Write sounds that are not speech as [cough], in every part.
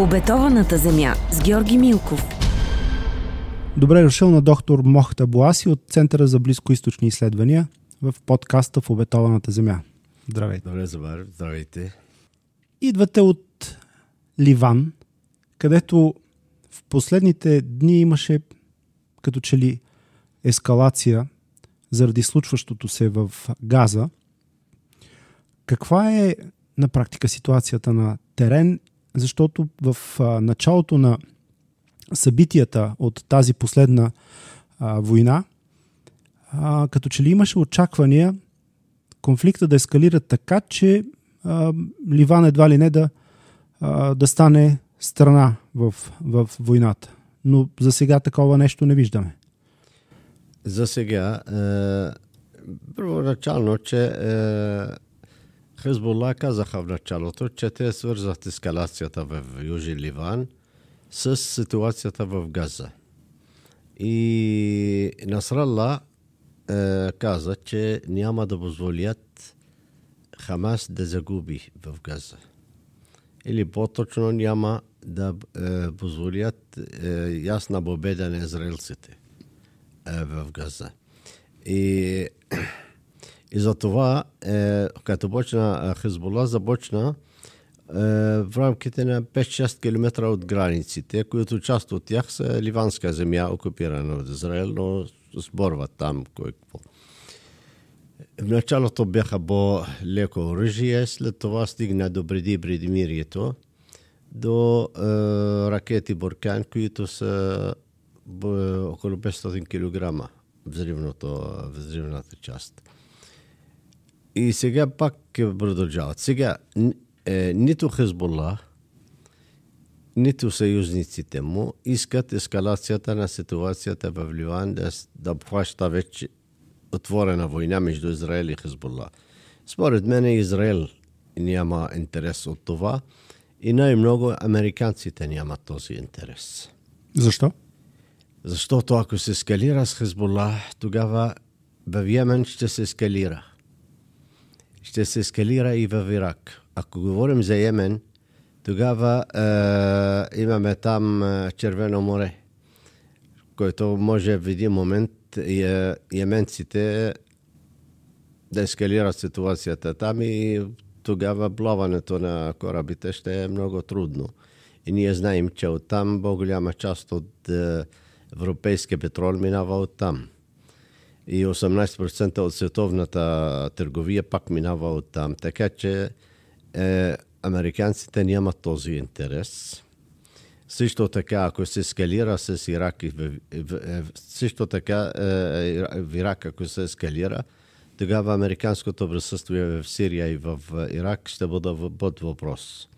обетованата земя с Георги Милков. Добре дошъл на доктор Мохта Буаси от Центъра за близкоисточни изследвания в подкаста в обетованата земя. Здравейте. Добре, Забар, здравейте. Идвате от Ливан, където в последните дни имаше като че ли ескалация заради случващото се в Газа. Каква е на практика ситуацията на терен защото в а, началото на събитията от тази последна а, война, а, като че ли имаше очаквания конфликта да ескалира така, че а, Ливан едва ли не да, а, да стане страна в, в войната. Но за сега такова нещо не виждаме. За сега, е, първоначално, че е, Хезболла казаха в началото, че те свързват ескалацията в Южен Ливан с ситуацията в Газа. И Насралла е, каза, че няма да позволят Хамас да загуби в Газа. Или по-точно няма да е, позволят е, ясна победа на израелците е, и затова, е, като почна Хезбола, започна е, в рамките на 5-6 км от границите, които част от тях са ливанска земя, окупирана от Израел, но сборват там кой какво. В началото бяха по-леко оръжие, след това стигна до преди Бредимирието, до е, ракети Буркан, които са е, около 500 кг взривната част. И сега пак продължават. Сега е, нито Хезболла, нито съюзниците му искат ескалацията на ситуацията в Ливан да, да обхваща вече отворена война между Израел и Хезболла. Според мен Израел няма интерес от това и най-много американците нямат този интерес. Защо? Защото ако се ескалира с Хезболла, тогава в Йемен ще се ескалира ще се ескалира и в Ирак. Ако говорим за Йемен, тогава е, имаме там е, Червено море, който може в един момент е, йеменците да ескалират ситуацията там и тогава плаването на корабите ще е много трудно. И ние знаем, че оттам по-голяма част от е, европейския петрол минава оттам и 18% от световната търговия пак минава от там. Така че е, американците нямат този интерес. Също така, ако се скалира с Ирак, в, в, също така е, в Ирак, ако се скалира, тогава американското присъствие в Сирия и в Ирак ще бъде под въпрос.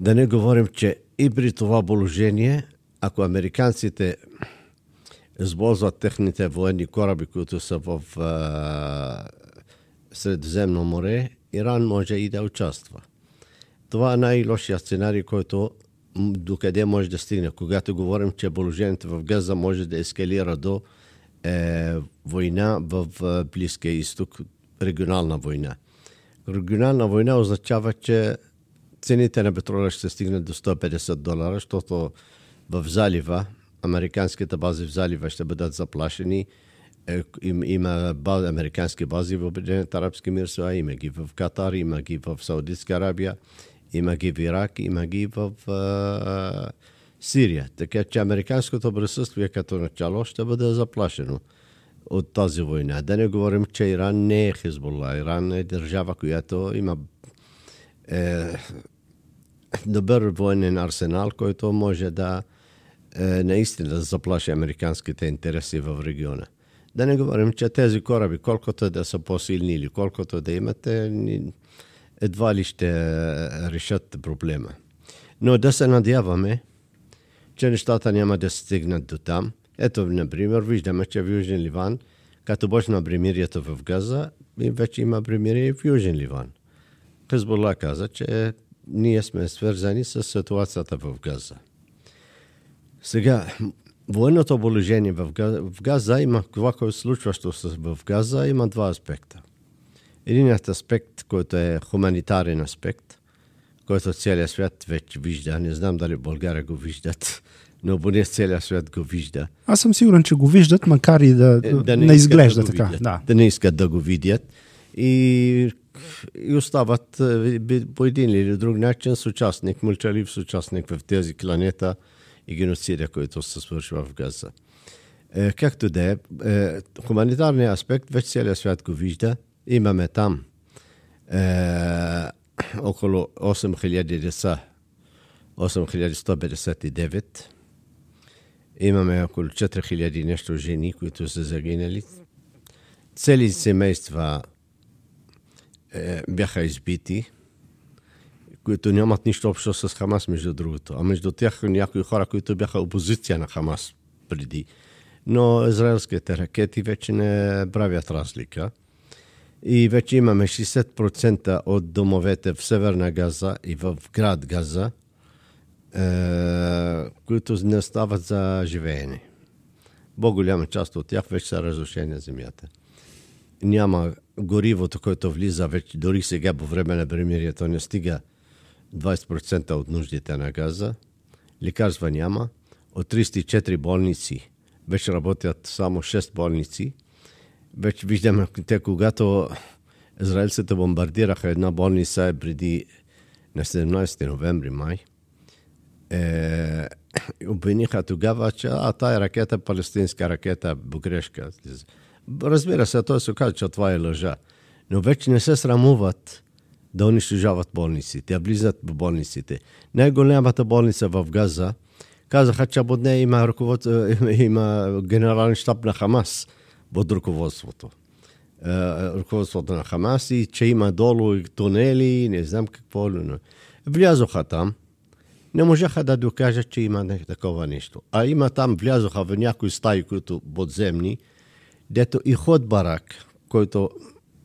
Да не говорим, че и при това положение, ако американците техните военни кораби, които са в а, Средиземно море, Иран може и да участва. Това е най-лошия сценарий, който докъде може да стигне. Когато говорим, че положението в Газа може да ескалира до е, война в Близкия изток, регионална война. Регионална война означава, че цените на петрола ще стигнат до 150 долара, защото в залива американските бази в залива ще бъдат заплашени. Е, има американски бази в Обединените арабски мирства, има ги в Катар, има ги в Саудитска Арабия, има ги в Ирак, има ги в а, Сирия. Така че американското присъствие като начало ще бъде заплашено от тази война. Да не говорим, че Иран не е Хизбулла. Иран е държава, която има е, добър военен арсенал, който може да е, наистина да заплаши американските интереси в региона. Да не говорим, че тези кораби, колкото да са по-силни или колкото да имате, едва ли ще решат проблема. Но да се надяваме, че нещата няма да стигнат до там. Ето, например, виждаме, че в Южен Ливан, като почна премирието в Газа, вече има премирие в Южен Ливан. Хезбола каза, че ние сме свързани с ситуацията в Газа. Сега, военното положение в Газа, в Газа има това, което е случващо в Газа, има два аспекта. Единият аспект, който е хуманитарен аспект, който целият свят вече вижда. Не знам дали България го виждат, но поне целият свят го вижда. Аз съм сигурен, че го виждат, макар и да, Е, да не, искат изглежда да така. видят. Да. да не искат да го видят. И, и остават е, по един или друг начин съучастник, мълчалив съучастник в тези кланета и геноцида, който се свършва в Газа. Е, както да е, е, хуманитарният аспект вече целият свят го вижда. Имаме там е, около 8000 деца, 8159. Имаме около 4000 нещо жени, които са загинали. Цели семейства бяха избити, които нямат нищо общо с Хамас, между другото. А между тях някои хора, които бяха опозиция на Хамас преди. Но израелските ракети вече не правят разлика. И вече имаме 60% от домовете в Северна Газа и в град Газа, е, които не стават за живеене. По-голяма част от тях вече са разрушени на земята. Няма горивото, което влиза вече, дори сега по време на премирието не стига 20% от нуждите на газа. Лекарства няма. От 34 болници вече работят само 6 болници. Вече виждаме, те когато израелците бомбардираха една болница преди на 17 ноември, май, е, обвиниха тогава, че а, тая ракета е палестинска ракета, грешка. Разбира се, той се каза, че това е лъжа. Но вече не се срамуват да унищожават болниците, да влизат в болниците. Най-голямата болница в Газа казаха, че под нея има, [laughs] има генерален щаб на Хамас под ръководството. Е, ръководството на Хамас и че има долу тунели, не знам какво. Влязоха там, не можаха да докажат, че има такова нещо. А има там, влязоха в някои стаи, които подземни, дето и ход барак, който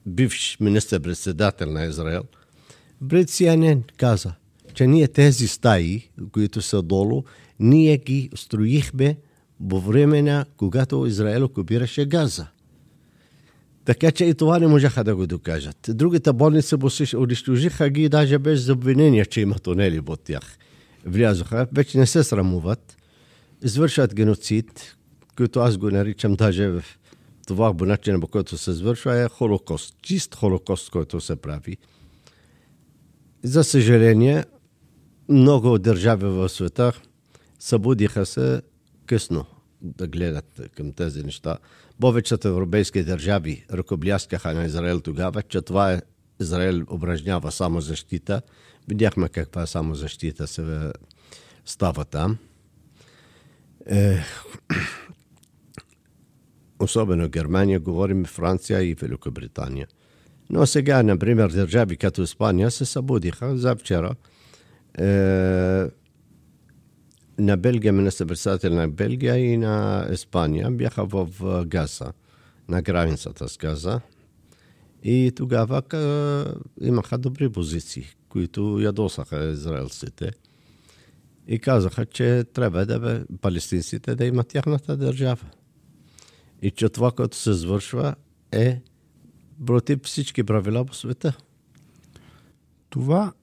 бивш министър-председател на Израел, пред каза, че ние тези стаи, които са долу, ние ги строихме по време на когато Израел окупираше Газа. Така че и това не можаха да го докажат. Другите болници унищожиха ги даже без обвинения, че има тунели под тях. Влязоха, вече не се срамуват, извършват геноцид, който аз го наричам даже в това по начина, по който се извършва, е холокост. Чист холокост, който се прави. За съжаление, много държави в света събудиха се късно да гледат към тези неща. Повечето европейски държави ръкобляскаха на Израел тогава, че това е Израел упражнява само защита. Видяхме каква само защита се става там. Е, особено Германия, говорим Франция и Великобритания. Но сега, например, държави като Испания се събудиха за вчера. Е, на Белгия, министър-председател на Белгия и на Испания бяха в а, Газа, на границата с Газа. И тогава ка, имаха добри позиции, които ядосаха израелците. И казаха, че трябва да бе, палестинците да имат тяхната държава. И че това, което се извършва, е против всички правила по света. Това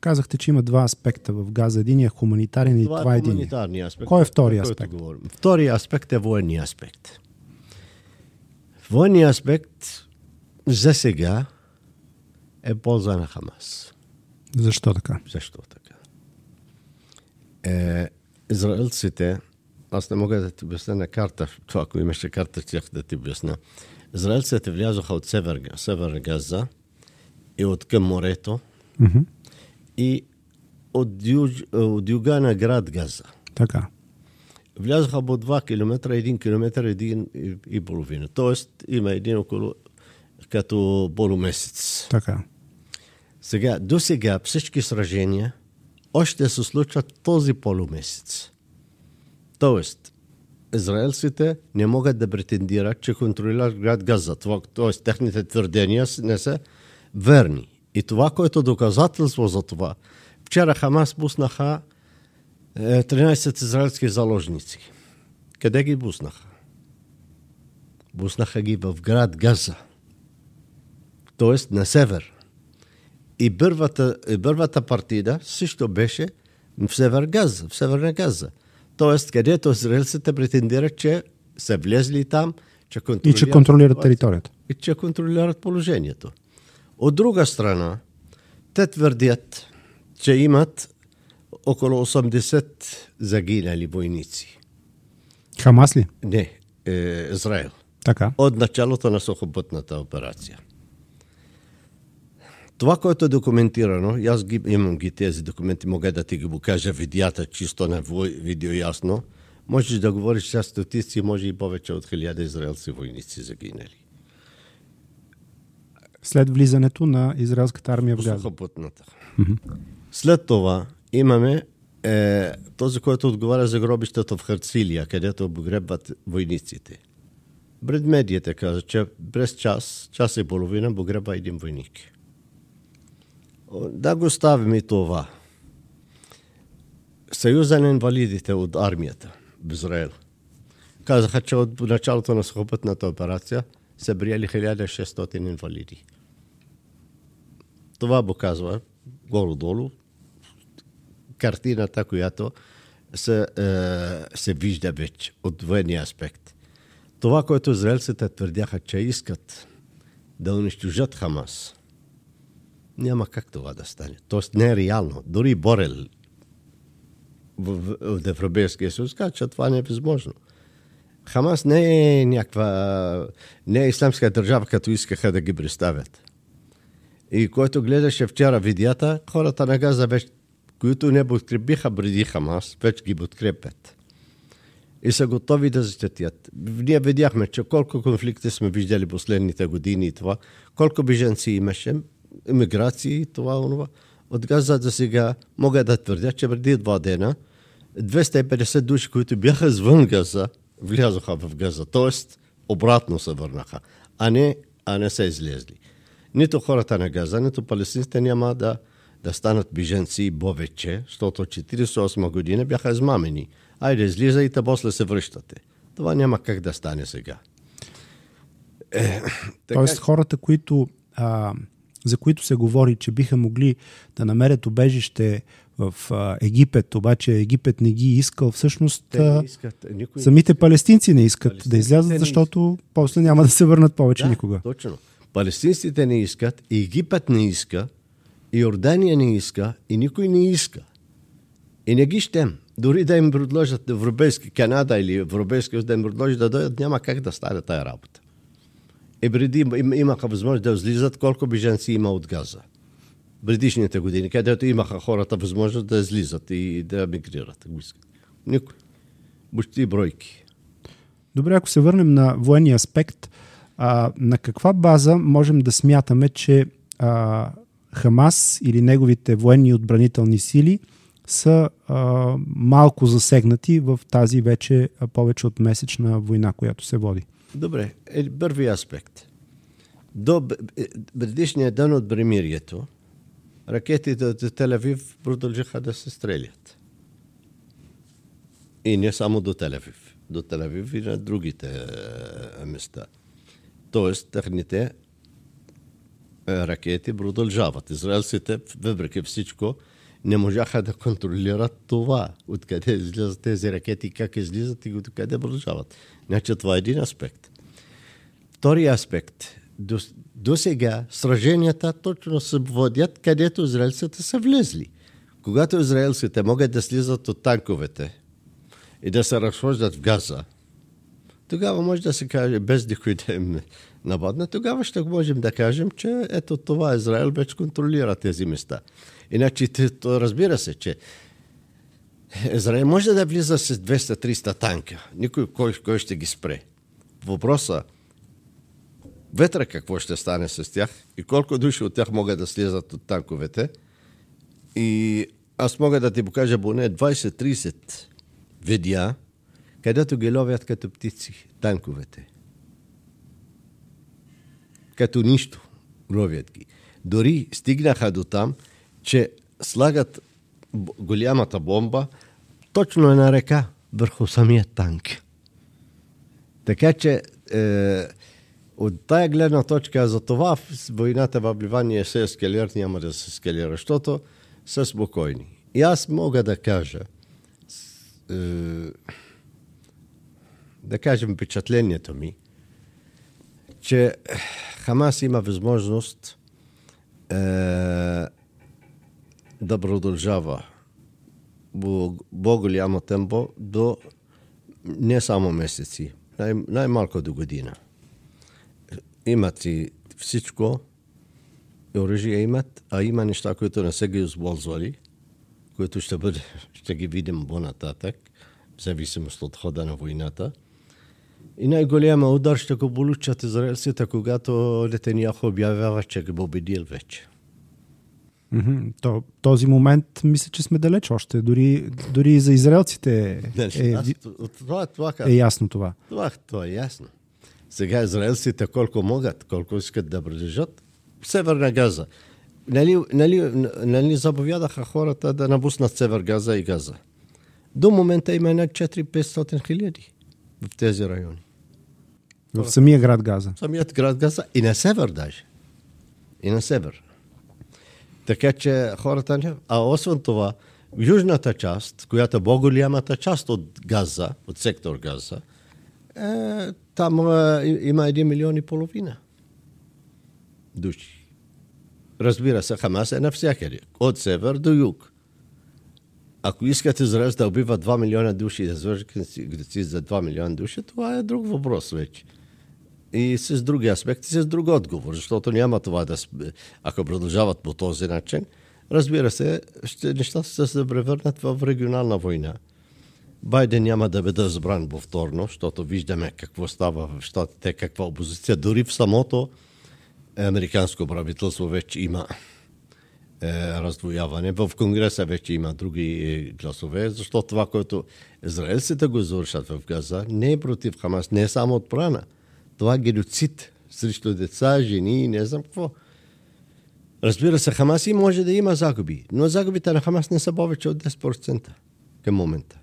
казахте, че има два аспекта в Газа. Единият е хуманитарен и това, Това е е един. аспект. Кой е който аспект? Втория аспект е военния аспект. Военният аспект за сега е полза на Хамас. Защо така? Защо така? Е, израелците, аз не мога да ти обясня на карта, това ако имаше карта, щях да ти обясня. Израелците влязоха от север, север Газа и от към морето Мгм. и от, юж, от юга на град Газа. Така. Влязоха по 2 км, 1 км, 1 и, и половина. Тоест има един около като полумесец. Така. Сега, до сега всички сражения още се случват този полумесец. Тоест, израелците не могат да претендират, че контролират град Газа. Тоест, техните твърдения не са верни. И това, което е доказателство за това, вчера Хамас пуснаха е, 13 израелски заложници. Къде ги пуснаха? Пуснаха ги в град Газа. Тоест на север. И първата, и първата партида също беше в Север Газа, в Северна Газа. Тоест, където израелците претендират, че са влезли там, че И че контролират територията. И че контролират положението. От друга страна, те твърдят, че имат около 80 загинали войници. Хамас ли? Не, е, Израел. Така. От началото на сухопътната операция. Това, което е документирано, и аз ги, имам ги тези документи, мога да ти ги покажа видеята чисто на видео ясно, можеш да говориш с стотици, може и повече от хиляда израелци войници загинали. След влизането на израелската армия в Газа. Сухопътната. След това имаме е, този, който отговаря за гробището в Харцилия, където обгребват войниците. Пред медията каза, че през час, час и половина погреба един войник. Да го ставим и това. Съюза на инвалидите от армията в Израел казаха, че от началото на сухопътната операция са приели 1600 инвалиди. Това показва горе-долу картината, която се, е, се вижда вече от военния аспект. Това, което израелците твърдяха, че искат да унищожат Хамас, няма как това да стане. Тоест не е реално. Дори Борел в, в, в Европейския съюз каза, че това не е възможно. Хамас не е някаква... не е исламска държава, като искаха да ги представят. И който гледаше вчера видеята, хората на Газа вече, които не подкрепиха преди Хамас, вече ги подкрепят. И са готови да защитят. Ние видяхме, че колко конфликти сме виждали последните години и това, колко беженци имаше, иммиграции, това, онова. От Газа за сега мога да твърдя, че преди два дена 250 души, които бяха звън Газа, влязоха в Газа. Тоест, обратно се върнаха, а не, а не са излезли. Нито хората на Газа, нито палестинците няма да, да станат беженци повече, защото 48 година бяха измамени. Айде, излизайте, после се връщате. Това няма как да стане сега. Е, така... Тоест хората, които, а, за които се говори, че биха могли да намерят убежище в Египет, обаче Египет не ги искал, всъщност Те искат, никой самите иска. палестинци не искат Палестинците да излязат, защото после няма да се върнат повече Да, никога. точно. Палестинците не искат, Египет не иска, Йордания не иска, и никой не иска. И не ги щем. Дори да им предложат Европейски, Канада или Европейски да им предложат да дойдат, няма как да стане тая работа. Им, имаха възможност да излизат колко беженци има от Газа. Предишните години, където имаха хората възможност да излизат и да мигрират. Никой. Почти бройки. Добре, ако се върнем на военния аспект, а, на каква база можем да смятаме, че а, Хамас или неговите военни отбранителни сили са а, малко засегнати в тази вече повече от месечна война, която се води? Добре, е, първи аспект. До е, предишния ден от премирието, ракетите от Тель-Авив продължиха да се стрелят. И не само до Тель-Авив. До Тель-Авив и на другите е, места. Тоест, техните е, ракети продължават. Израелците, въпреки всичко, не можаха да контролират това. Откъде излизат тези ракети, как излизат и откъде продължават. Значи това е един аспект. Втори аспект. До, до сега сраженията точно се водят където израелците са влезли. Когато израелците могат да слизат от танковете и да се разхождат в Газа, тогава може да се каже, без никой да им нападне, тогава ще можем да кажем, че ето това Израел вече контролира тези места. Иначе, разбира се, че Израел може да влиза с 200-300 танка. Никой кой, кой ще ги спре. Въпроса вътре какво ще стане с тях и колко души от тях могат да слизат от танковете. И аз мога да ти покажа поне 20-30 видеа, където ги ловят като птици танковете. Като нищо ловят ги. Дори стигнаха до там, че слагат голямата бомба точно на река върху самия танк. Така че е, От тая гледна точка, за това войната в Ливан не се ескалира, няма да се ескалира, защото са спокойни. И аз мога да кажа, е, да кажем впечатлението ми, че Хамас има възможност е, да продължава по-голямо темпо до не само месеци, най- най-малко до година. Имат и всичко, оръжие имат, а има неща, които не са ги използвали, които ще, бъде, [laughs] ще ги видим по-нататък, в зависимост от хода на войната. И най-голяма удар ще го получат израелците, когато Летеняхо обявява, че ги победил вече. То, този момент мисля, че сме далеч още. Дори, дори и за израелците е, Аз, е, това, това, е ясно това. това, това е ясно. Сега израелците колко могат, колко искат да продължат. Северна Газа. Нали, нали, нали заповядаха хората да напуснат Север Газа и Газа. До момента има над 4-500 хиляди в тези райони. В самия град Газа. Самият град Газа и на север даже. И на север. Така че хората не... А освен това, южната част, която е по-голямата част от Газа, от сектор Газа, е, там е, има един милион и половина души. Разбира се, Хамас е навсякъде. От север до юг. Ако искате Израел да убива 2 милиона души и да свържат греци за 2 милиона души, това е друг въпрос вече. И с други аспекти, с друг отговор, защото няма това да... Ако продължават по този начин, разбира се, ще, нещата ще се превърнат в регионална война. Байден няма да бъде избран повторно, защото виждаме какво става в щатите, каква опозиция. Дори в самото американско правителство вече има е, раздвояване. В Конгреса вече има други е, гласове, защото това, което израелците го извършат в Газа, не е против Хамас, не е само отбрана. Това е геноцид срещу деца, жени и не знам какво. Разбира се, Хамас и може да има загуби, но загубите на Хамас не са повече от 10% към момента.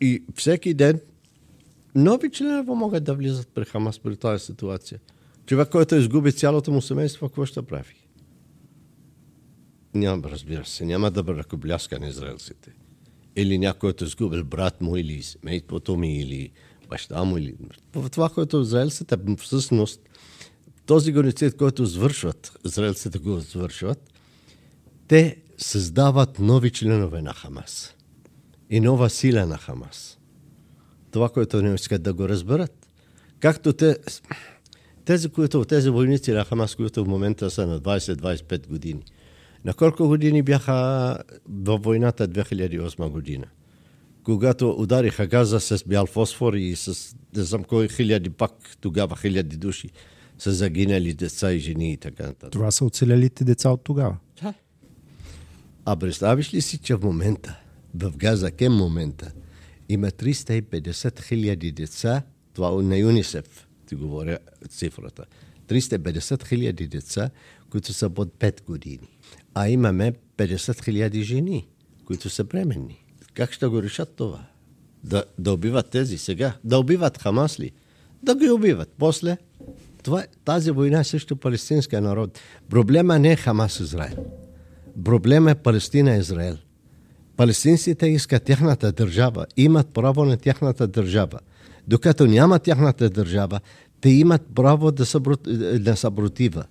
И всеки ден нови членове могат да влизат при Хамас при тази ситуация. Човек, който изгуби цялото му семейство, какво ще прави? Няма, разбира се, няма да ръкобляска на израелците. Или някой, който изгубил брат му, или семейството ми, или баща му, или... В това, което израелците, всъщност, този геноцид, който извършват, израелците го извършват, те създават нови членове на Хамас. И нова сила на Хамас. Това, което не искат да го разберат. Както те, тези, които, тези войници на Хамас, които в момента са на 20-25 години, на колко години бяха във войната 2008 година? Когато удариха Газа с бял фосфор и с не знам кой хиляди пак, тогава хиляди души са загинали деца и жени и така нататък. Това са оцелелите деца от тогава. А представиш ли си, че в момента, в Газа към момента, има 350 хиляди деца, това на ЮНИСЕФ, ти говоря цифрата, 350 хиляди деца, които са под 5 години. А имаме 50 хиляди жени, които са бременни. Как ще го решат това? Да, да убиват тези сега? Да убиват Хамас ли? Да ги убиват. После, това, тази война е също палестинския народ. Проблема не е Хамас Израел. Проблема е Палестина Израел. Палестинците искат тяхната държава, имат право на тяхната държава. Докато няма тяхната държава, те имат право да, събрут, да съпротива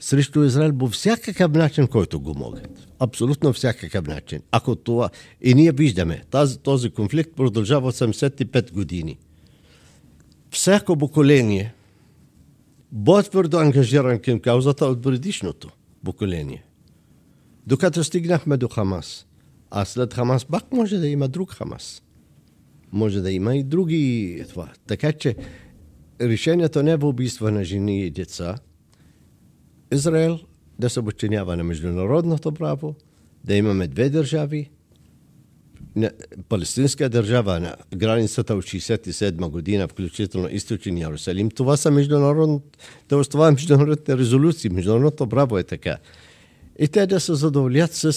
срещу Израел по всякакъв начин, който го могат. Абсолютно всякакъв начин. Ако това... И ние виждаме, тази, този конфликт продължава 85 години. Всяко поколение по-твърдо ангажиран към каузата от предишното поколение. Докато стигнахме до Хамас. А след Хамас пак може да има друг Хамас. Може да има и други това. Така че решението не е в убийства на жени и деца. Израел да се подчинява на международното право, да имаме две държави, палестинска държава на границата от 67 година, включително източен Иерусалим, това са международни, това е международните резолюции, международното право е така. И те да се задоволят с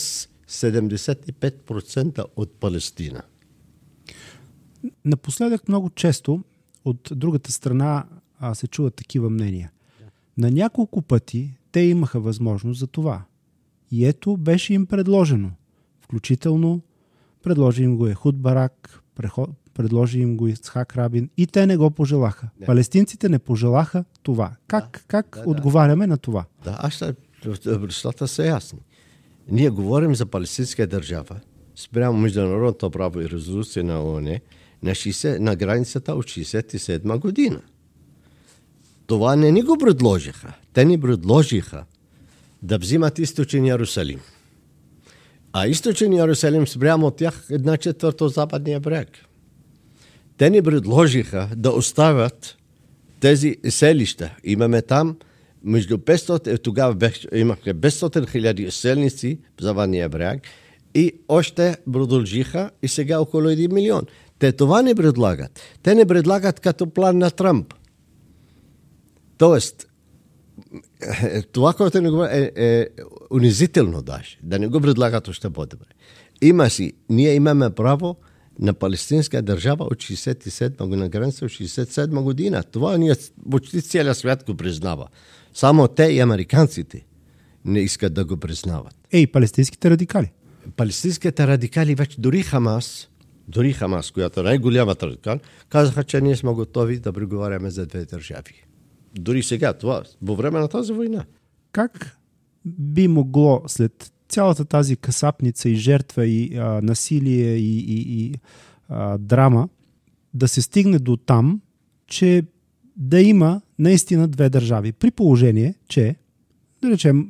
75% от Палестина. Напоследък много често от другата страна а, се чуват такива мнения. На няколко пъти те имаха възможност за това. И ето беше им предложено. Включително предложи им го Ехуд Барак, предложи им го Ицхак Рабин и те не го пожелаха. Не. Палестинците не пожелаха това. Как, Да, как да, да. отговаряме на това? Да, аз ще, нещата са ясни. Ние говорим за палестинска държава спрямо международното право и резолюция на ООН на, 60, на границата от 67 година. Това не ни го предложиха. Те ни предложиха да взимат източен Ярусалим. А източен Ярусалим спрямо от тях една четвърта от западния бряг. Те ни предложиха да оставят тези селища. Имаме там между 500, е, тогава имахме 500 хиляди селници в Западния бряг и още продължиха и сега около 1 милион. Те това не предлагат. Те не предлагат като план на Трамп. Тоест, това, което не говоря, е, е унизително даже. Да не го предлагат още по-добре. Има си, ние имаме право на палестинска държава от 67 година, граница от 67 година. Това ние почти целият свят го признава. Само те и американците не искат да го признават. Ей, палестинските радикали. Палестинските радикали вече, дори Хамас, дори Хамас, която е най-голямата радикал, казаха, че ние сме готови да преговаряме за две държави. Дори сега, това, по време на тази война. Как би могло след цялата тази касапница и жертва и а, насилие и, и, и а, драма да се стигне до там, че да има наистина две държави. При положение, че, да речем,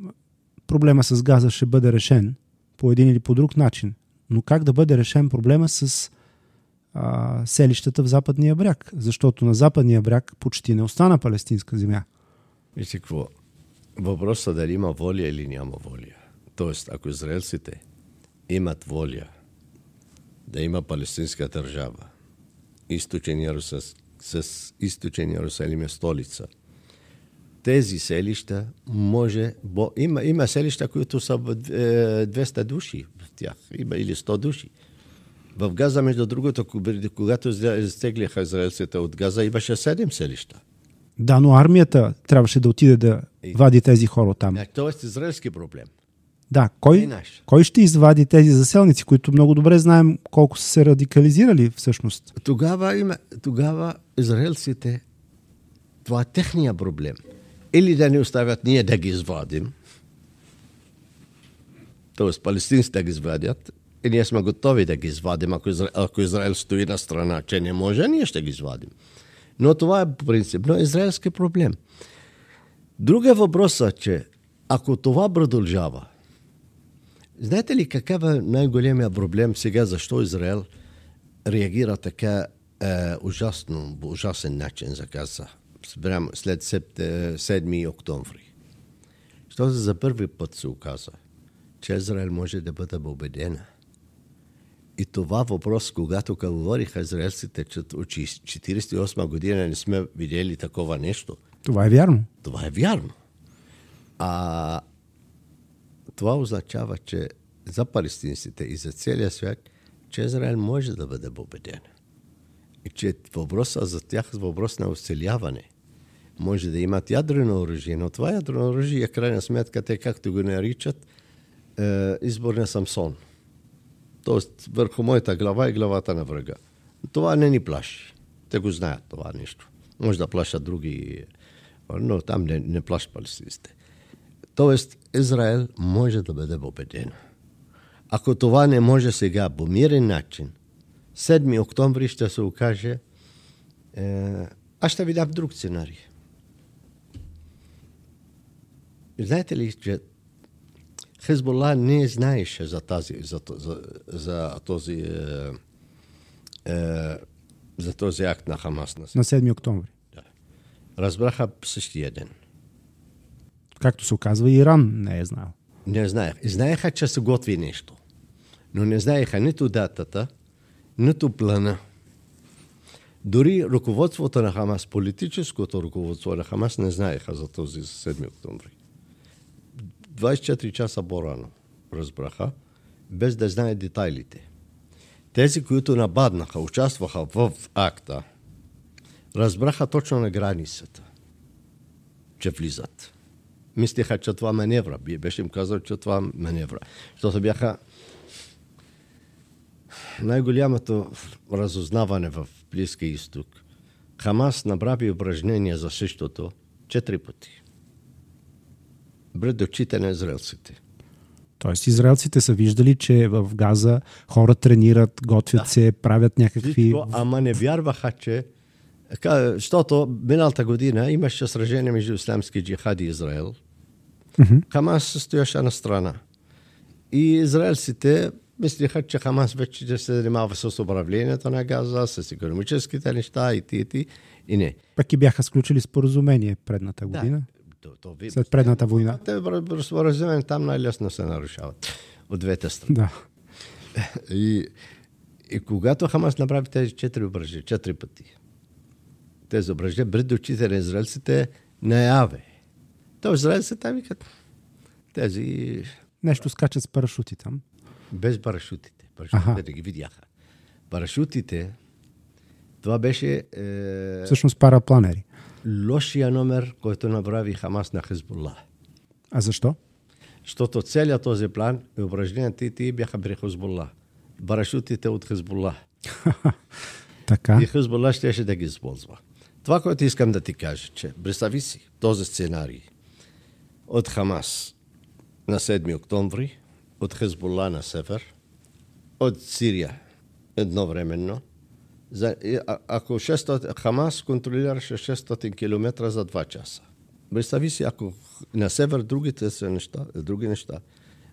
проблема с газа ще бъде решен по един или по друг начин. Но как да бъде решен проблема с а, селищата в Западния бряг? Защото на Западния бряг почти не остана палестинска земя. Вижте какво, въпросът е дали има воля или няма воля. Тоест, ако израелците имат воля да има палестинска държава, източен Ярусалим, с източен Ярусалим е столица, тези селища може... Бо, има, има селища, които са в, е, 200 души в тях, има или 100 души. В Газа, между другото, когато изтегляха израелците от Газа, имаше 7 селища. Да, но армията трябваше да отиде да И- вади тези хора там. Е, Тоест, израелски проблем. Да, кой, кой ще извади тези заселници, които много добре знаем колко са се радикализирали всъщност? Тогава, има, тогава израелците, това е техния проблем. Или да ни оставят ние да ги извадим, т.е. палестинците да ги извадят, и ние сме готови да ги извадим, ако Израел, ако Израел стои на страна, че не може, ние ще ги извадим. Но това е принципно израелски проблем. Друга въпрос е, че ако това продължава, знаете ли какъв е най-големия проблем сега, защо Израел реагира така е, ужасно, по ужасен начин за спрямо след сеп- е, 7 октомври? Защото за първи път се оказа, че Израел може да бъде победена. И това въпрос, когато говориха израелците, че от 48 година не сме видели такова нещо, Това е вярно. това е вярно. А това означава, че за палестинците и за целия свят, че Израел може да бъде победен. И че въпросът за тях е въпрос на оцеляване. Може да имат ядрено оръжие, но това ядрено оръжие крайна сметка, те както го наричат, е, избор на Самсон. Тоест, върху моята глава и главата на врага. Това не ни плаши. Те го знаят това нещо. Може да плашат други, но там не, не плашат палестинците. Тоест, Израел може да бъде победен. Ако това не може сега по мирен начин, 7 октомври ще се окаже, е, аз ще ви дам друг сценарий. Знаете ли, че Хезбола не знаеше за, тази, за, за, за този е, е, за този акт на Хамас. На На 7 октомври. Разбраха същия ден. Както се оказва, Иран не е знал. Не знаеха. Знаеха, че се готви нещо. Но не знаеха нито датата, нито плана. Дори ръководството на Хамас, политическото ръководство на Хамас не знаеха за този 7 октомври. 24 часа по-рано разбраха, без да знаят детайлите. Тези, които нападнаха, участваха в акта, разбраха точно на границата, че влизат. Мислиха, че това маневра. Беше им казал, че това маневра. Защото бяха най-голямото разузнаване в Близкия изток. Хамас направи упражнения за същото четири пъти. Пред очите на израелците. Тоест, израелците са виждали, че в Газа хора тренират, готвят да. се, правят някакви... Всичко, ама не вярваха, че... Защото миналата година имаше сражение между исламски джихад и Израел. Mm-hmm. Хамас стояше на страна. И израелците мислиха, че Хамас вече ще се занимава с управлението на Газа, с економическите неща и ти, и ти. И не. Пък и бяха сключили споразумение предната година. Да. То, то, ви, След предната война. Те споразумения там най-лесно се нарушават. От двете страни. Да. [laughs] И, и когато Хамас направи тези четири ображения, четири пъти, тези ображения, пред очите на израелците наяве. То израелците викат, тези... Нещо скачат с парашути там. Без парашутите. Парашутите ага. да ги видяха. Парашутите, това беше... Е... Всъщност парапланери. Лошия номер, който направи Хамас на Хезболла. А защо? Защото целият този план и упражненията ти бяха при Хезболла. Парашутите от Хезболла. [laughs] така. И Хезболла щеше да ги използва. Това, което искам да ти кажа, че представи си този сценарий от Хамас на 7 октомври, от Хезбола на север, от Сирия едновременно. Ако 600, Хамас контролираше 600 км за 2 часа. Представи си, ако на север другите са неща, други неща.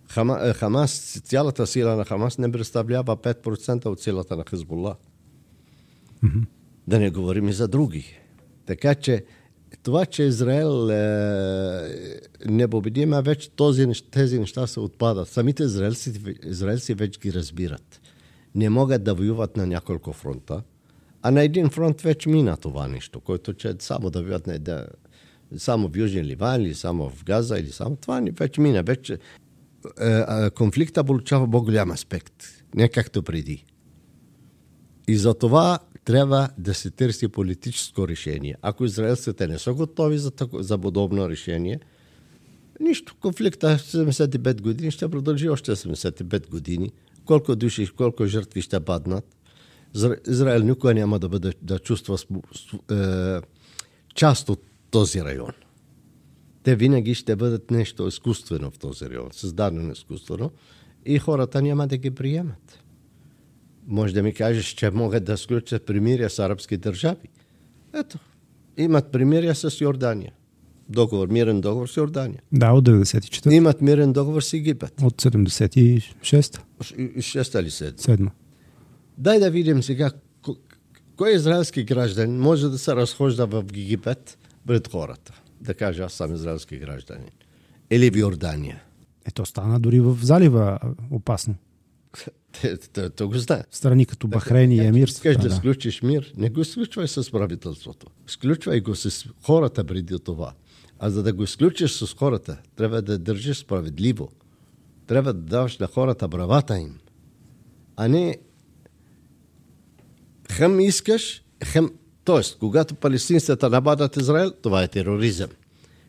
Хама, е, Хамас, цялата сила на Хамас не представлява 5% от силата на Хезбола. Mm-hmm. Да не говорим и за други. Така че това, че Израел е непобедим, вече този, тези неща се отпадат. Самите израелци, израелци вече ги разбират. Не могат да воюват на няколко фронта, а на един фронт вече мина това нещо, който че само да воюват на да, само в Южен Ливан или само в Газа или само това вече мина. Вече е, конфликта получава по-голям аспект, не както преди. И за това трябва да се търси политическо решение. Ако израелците не са готови за, тако, за подобно решение, нищо. Конфликта 75 години ще продължи още 75 години. Колко души, колко жертви ще паднат. Израел никога няма да, бъде, да чувства е, част от този район. Те винаги ще бъдат нещо изкуствено в този район, създадено изкуствено и хората няма да ги приемат. Може да ми кажеш, че могат да сключат примирия с арабски държави. Ето, имат примирия с Йордания. Договор, мирен договор с Йордания. Да, от 94 Имат мирен договор с Египет. От 76 6 или 7 7 Дай да видим сега кой израелски граждан може да се разхожда в Египет пред хората. Да каже, аз съм израелски гражданин. Или в Йордания. Ето стана дори в залива опасно. То го знае. Страни като Бахрейн и Емир. Искаш да, да сключиш мир, не го сключвай с правителството. Сключвай го с хората преди това. А за да го изключиш с хората, трябва да държиш справедливо. Трябва да даваш на хората правата им. А не хем искаш, хем... Тоест, когато палестинците нападат Израел, това е тероризъм.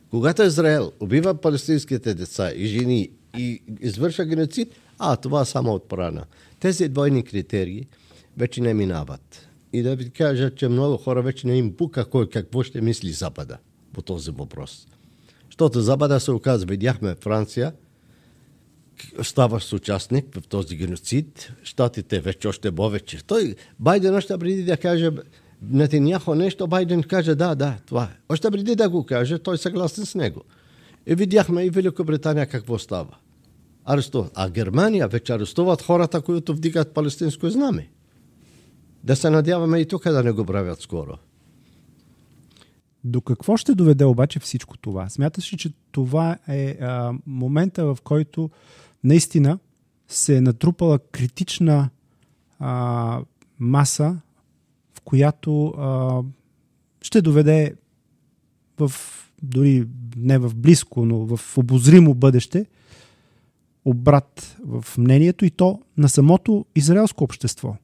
Когато Израел убива палестинските деца и жени и извършва геноцид, а това е само отбрана. Тези двойни критерии вече не минават. И да ви кажа, че много хора вече не им пука кой какво ще мисли Запада по този въпрос. Защото Запада се оказва, видяхме Франция, става участник в този геноцид, щатите вече още повече. Той, Байден още преди да каже Нетеняхо нещо, Байден каже да, да, това е. Още преди да го каже, той съгласен с него. И видяхме и Великобритания какво става арестуват. А Германия вече арестуват хората, които вдигат палестинско знаме. Да се надяваме и тук да не го правят скоро. До какво ще доведе обаче всичко това? Смяташ ли, че това е а, момента, в който наистина се е натрупала критична а, маса, в която а, ще доведе в дори не в близко, но в обозримо бъдеще обрат в мнението и то на самото израелско общество.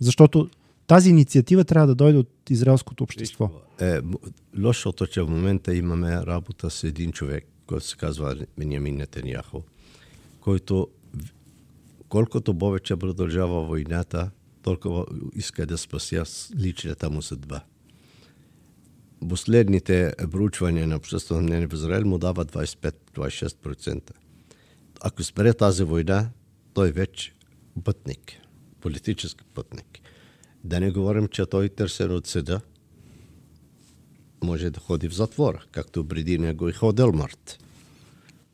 Защото тази инициатива трябва да дойде от израелското общество. Е, лошото, че в момента имаме работа с един човек, който се казва Бенямин Нетаняхо, който колкото повече продължава войната, толкова иска да спася личната му съдба. Последните проучвания на обществено мнение в Израел му дава 25-26%. Ако спре тази война, той вече пътник, политически пътник. Да не говорим, че той търсен от съда, може да ходи в затвора, както преди него и ходил Март.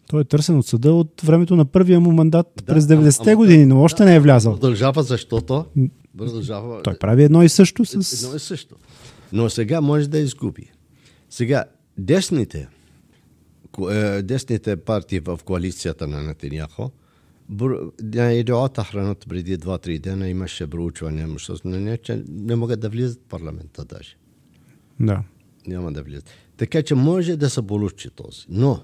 Той е търсен от съда от времето на първия му мандат Да, през ама- 90-те ама- години, но още не е влязал. Продължава, защото продължава. Той прави едно и също с... Едно е също. Но сега може да изгуби. Сега, десните, е, десните партии в коалицията на Нетаняхо, бр- на идеята хранат преди 2-3 дена имаше проучване, защото не, че не могат да влизат в парламента даже. Да. Няма да влизат. Така че може да се получи този. Но,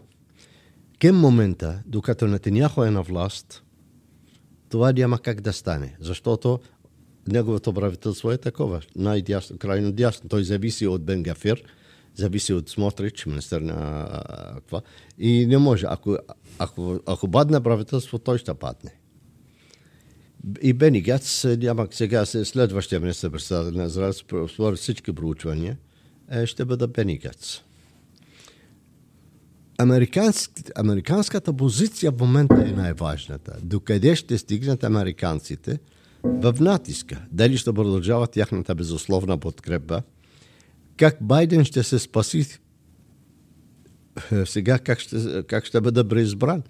към момента, докато Нетаняхо е на власт, това няма как да стане. Защото неговото правителство е такова. Най-дясно, крайно дясно. Той зависи от Бенгафир, зависи от Смотрич, министър на а. И не може. Ако, ако, ако падне правителство, той ще падне. И Бени Гац няма сега се- следващия министър председател на Израел, според всички проучвания, е, ще бъде Бени Гац. Американск, американската позиция в момента е най-важната. Докъде ще стигнат американците в натиска? Дали ще продължават тяхната безусловна подкрепа? Как Байден ще се спаси е, сега как ще, как ще бъде преизбран?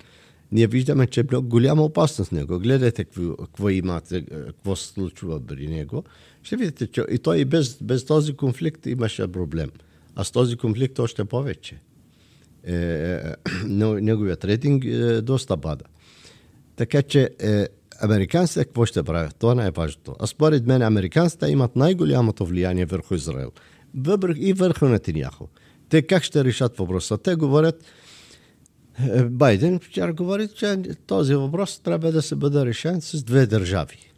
Ние виждаме, че е много голяма опасност него. Гледайте какво, какво имате, е, какво се случва при него. Ще видите, че и той и без, без този конфликт имаше проблем. А с този конфликт още повече. Е, е, неговият рейтинг е доста пада. Така че е, американците какво ще правят? Това е важното. А според мен американците имат най-голямото влияние върху Израел. И върху Нетиняхо. Те как ще решат въпроса? Те говорят, е, Байден вчера говори, че този въпрос трябва да се бъде решен с две държави.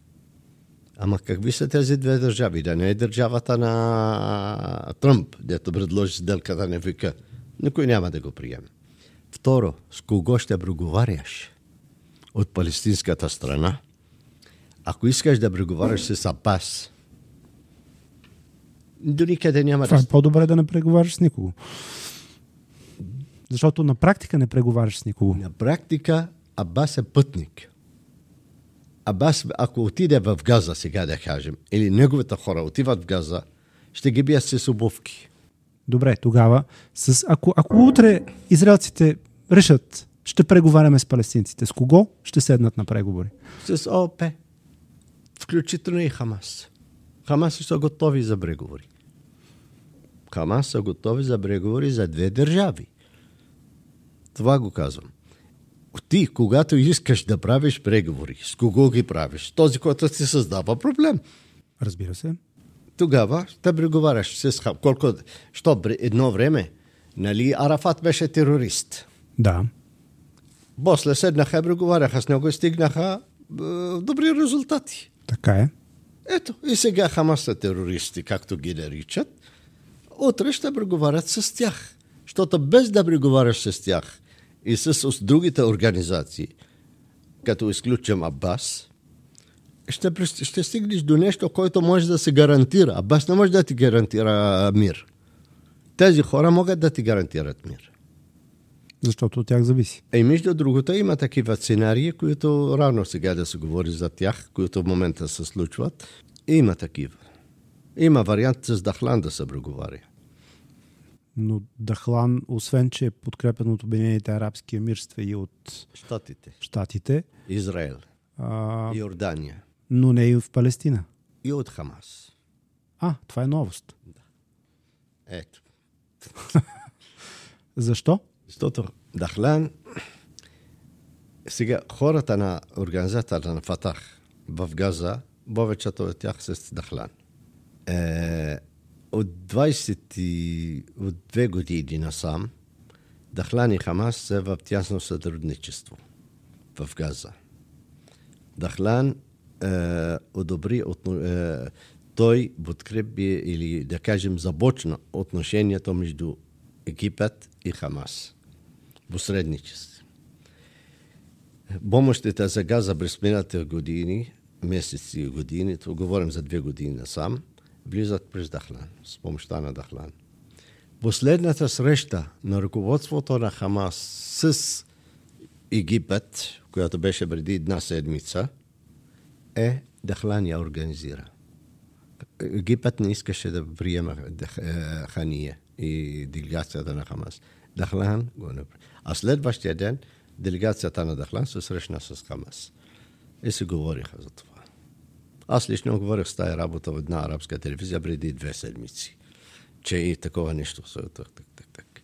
Ама какви са тези две държави? Да не е държавата на Тръмп, дето предложи сделката на века. Никой няма да го приеме. Второ, с кого ще преговаряш? От палестинската страна. Ако искаш да преговаряш с Абас, до никъде няма Това е по-добре да не преговаряш с никого. Защото на практика не преговаряш с никого. На практика Абас е пътник. Абас, ако отиде в Газа, сега да кажем, или неговите хора отиват в Газа, ще ги бият с обувки. Добре, тогава, с, ако, ако утре израелците решат, ще преговаряме с палестинците, с кого ще седнат на преговори? С ООП. Включително и Хамас. Хамас са готови за преговори. Хамас са готови за преговори за две държави. Това го казвам. Ти, когато искаш да правиш преговори, с кого ги правиш? Този, който ти създава проблем. Разбира се. Тогава ще преговаряш с Хам. Колко, що едно време, нали, Арафат беше терорист. Да. После седнаха и преговаряха с него и стигнаха е, добри резултати. Така е. Ето, и сега Хамас са терористи, както ги наричат. Утре ще преговарят с тях. Защото без да преговаряш с тях и с, другите организации, като изключим Абас, ще, ще стигнеш до нещо, което може да се гарантира. Абас не може да ти гарантира мир. Тези хора могат да ти гарантират мир. Защото от тях зависи. И между другото има такива сценарии, които рано сега да се говори за тях, които в момента се случват. Има такива. Има вариант с Дахлан да се преговаря. Но Дахлан, освен че е подкрепен от Обединените арабски емирства и от Штатите, щатите, Израел, а, Йордания но не и в Палестина. и от Хамас. А, това е новост. Ето. [laughs] Защо? Защото Дахлан, сега хората на организацията на Фатах в Газа, повечето от тях са с Дахлан. Е, от 20 и- от две години насам, Дахлан и Хамас са в тясно сътрудничество в Газа. Дахлан е, одобри, от, е, той подкрепи или да кажем започна отношението между Египет и Хамас. Посредничество. Помощите за газа през миналите години, месеци и години, то говорим за две години насам, влизат през Дахлан, с помощта на Дахлан. Последната среща на ръководството на Хамас с Египет, която беше преди една седмица, е Дахлан я организира. Египет не искаше да приема Хания и делегацията на Хамас. Дахлан го направи. А следващия ден делегацията на Дахлан се срещна с Хамас. И се говориха за това. Аз лично говорих с тази работа в една арабска телевизия преди две седмици, че и такова нещо. Так, так, так, так.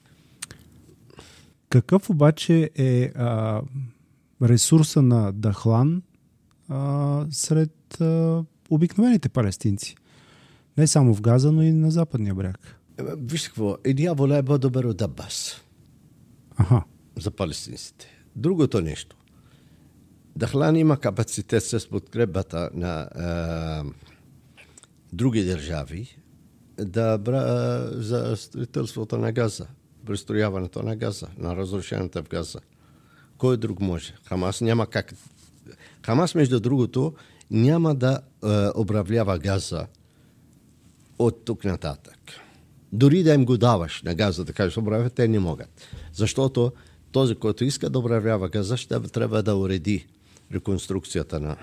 Какъв обаче е а, ресурса на Дахлан а, сред а, обикновените палестинци? Не само в Газа, но и на западния бряг. Вижте какво, и дявола е по-добър от Абас. Аха. За палестинците. Другото нещо. Дахлан има капацитет с подкрепата на а, други държави да бра, за строителството на газа, пристрояването на газа, на разрушената в газа. Кой друг може? Хамас няма как. Хамас, между другото, няма да а, управлява газа от тук нататък. Дори да им го даваш на газа, да кажеш, управлява, те не могат. Защото този, който иска да управлява газа, ще трябва да уреди реконструкцията на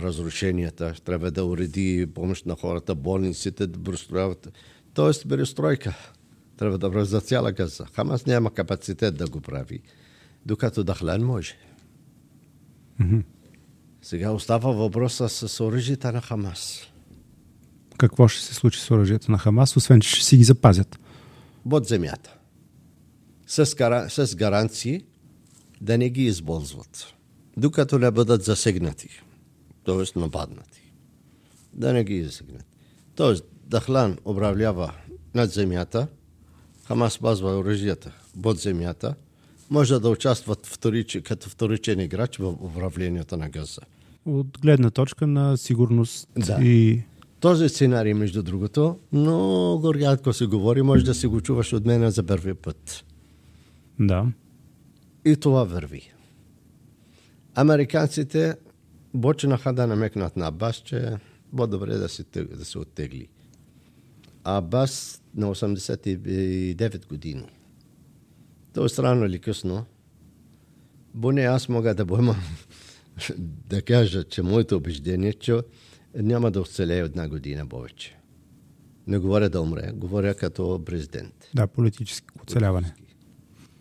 разрушенията, трябва да уреди помощ на хората, болниците да прострояват. Тоест, перестройка. Трябва да прави за цяла газа. Хамас няма капацитет да го прави, докато Дахлан може. Mm-hmm. Сега остава въпроса с оръжията на Хамас. Какво ще се случи с оръжията на Хамас, освен че ще си ги запазят? Под земята. С, гара... с гаранции да не ги използват докато не бъдат засегнати, т.е. нападнати. Да не ги засегнат. Т.е. Дахлан управлява над земята, Хамас пазва оръжията под земята, може да участват вторич, като вторичен играч в управлението на газа. От гледна точка на сигурност да. и... Този сценарий, между другото, много рядко се говори, може да си го чуваш от мен за първи път. Да. И това върви. Американците почнаха да намекнат на Абас, че по-добре да се, да се оттегли. Абас на 89 години. Тоест рано или късно, поне аз мога да поемам [laughs] да кажа, че моето убеждение, че няма да оцелее една година повече. Не говоря да умре, говоря като президент. Да, политически оцеляване.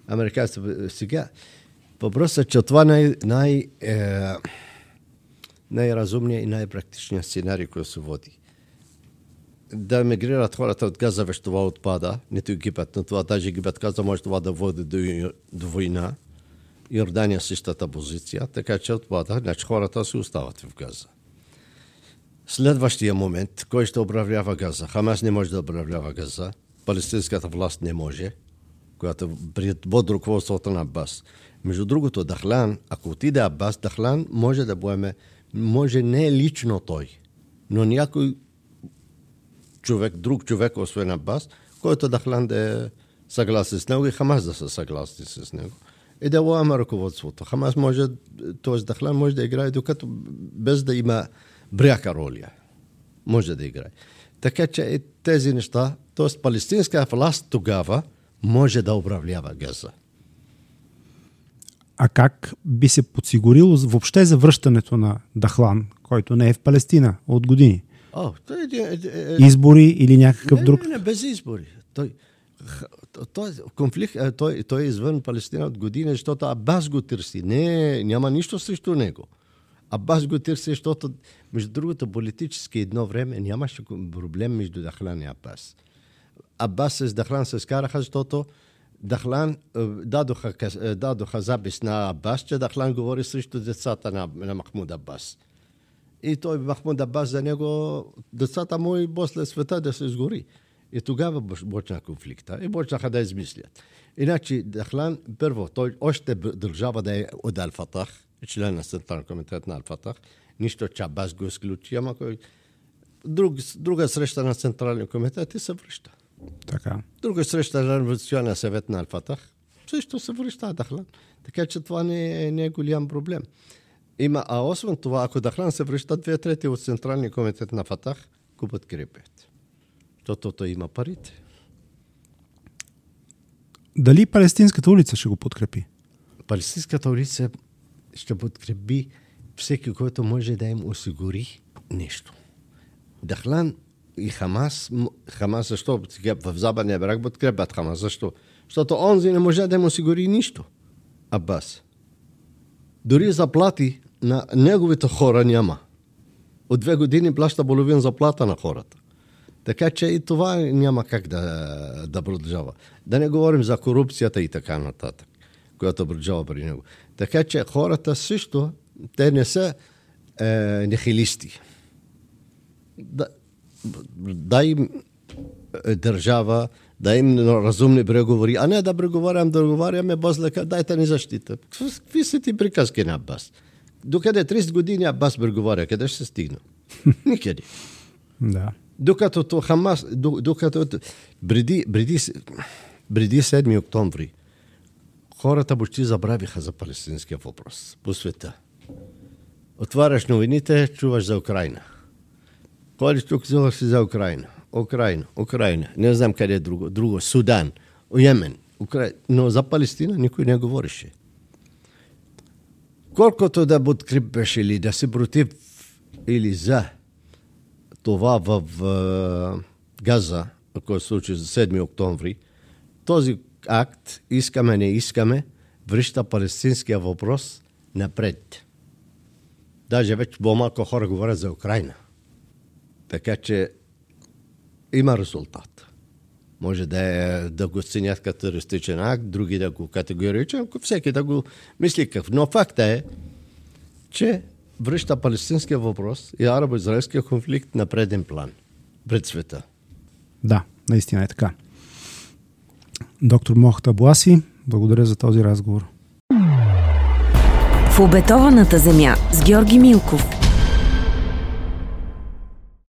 Американците сега, Въпросът е, че това най, най, е, най-разумният и най-практичният сценарий, който се води. Да мигрират хората от газа, вече това отпада. Нито Египет, но това даже Египет каза, може това да води до, до война. Йордания същата позиция, така че отпада, значи хората си остават в газа. Следващия момент, кой ще управлява газа? Хамас не може да управлява газа, палестинската власт не може, която под ръководството на Абас. Между другото, Дахлан, ако отиде Абас, Дахлан може да поеме, може не лично той, но някой човек, друг човек, освен Абас, който Дахлан да е съгласен с него и Хамас да са съгласни с него. И да поема ръководството. Хамас може, т.е. Дахлан може да играе докато без да има бряка роля. Може да играе. Така че тези неща, т.е. палестинска власт тогава може да управлява Газа. А как би се подсигурило въобще за връщането на Дахлан, който не е в Палестина от години? О, той, е, е, е, избори или някакъв не, друг? Не, не, без избори. Той, той, конфликт, той, той е извън Палестина от години, защото Абас го търси. Не, няма нищо срещу него. Абас го търси, защото, между другото, политически едно време нямаше проблем между Дахлан и Абас. С Дахлан се скараха, защото Дахлан дадоха, дадоха запис на Абас, че Дахлан говори срещу децата на, на Махмуд Абас. И той, Махмуд Абас, за него, децата му и после света да се сгори. И тогава почна конфликта и почнаха да измислят. Иначе Дахлан, първо, той още държава да е от Алфатах, член на Централен комитет на Алфатах, нищо, че Абас го изключи, ама друг, друга среща на Централния комитет и се връща. Така. Друга среща на Революционния съвет на Алфатах също се връща Дахлан. Така че това не е, не е голям проблем. Има, а освен това, ако Дахлан се връща, две трети от Централния комитет на Фатах го подкрепят. Защото той има парите. Дали Палестинската улица ще го подкрепи? Палестинската улица ще подкрепи всеки, който може да им осигури нещо. Дахлан и Хамас, Хамас защо в Западния брак подкрепят Хамас? Защо? Защото онзи не може да им осигури нищо. Абас. Дори заплати на неговите хора няма. От две години плаща половин заплата на хората. Така че и това няма как да, да продължава. Да не говорим за корупцията и така нататък, която продължава при него. Така че хората също, те не са е, нехилисти. Да, да им е, държава, да им разумни преговори, а не да преговарям, да преговаряме без лека, дайте ни защита. Какви са ти приказки на Абас? Докъде 30 години Абас преговаря, къде ще се стигна? [laughs] Никъде. Да. Докато то Хамас, до- докато преди, преди, преди 7 октомври, хората почти забравиха за палестинския въпрос по света. Отваряш новините, чуваш за Украина. Ходиш тук, чуваш си за Украина. Украина, Украина. Не знам къде е друго. Друго. Судан, Йемен. Украина. Но за Палестина никой не говореше. Колкото да подкрепеш или да си против или за това в Газа, който се случи за 7 октомври, този акт, искаме, не искаме, връща палестинския въпрос напред. Даже вече по-малко хора говорят за Украина. Така че има резултат. Може да, е, да го ценят като терористичен акт, други да го категоричен, всеки да го мисли какъв. Но факта е, че връща палестинския въпрос и арабо-израелския конфликт на преден план пред света. Да, наистина е така. Доктор Мохт Абласи, благодаря за този разговор. В обетованата земя с Георги Милков.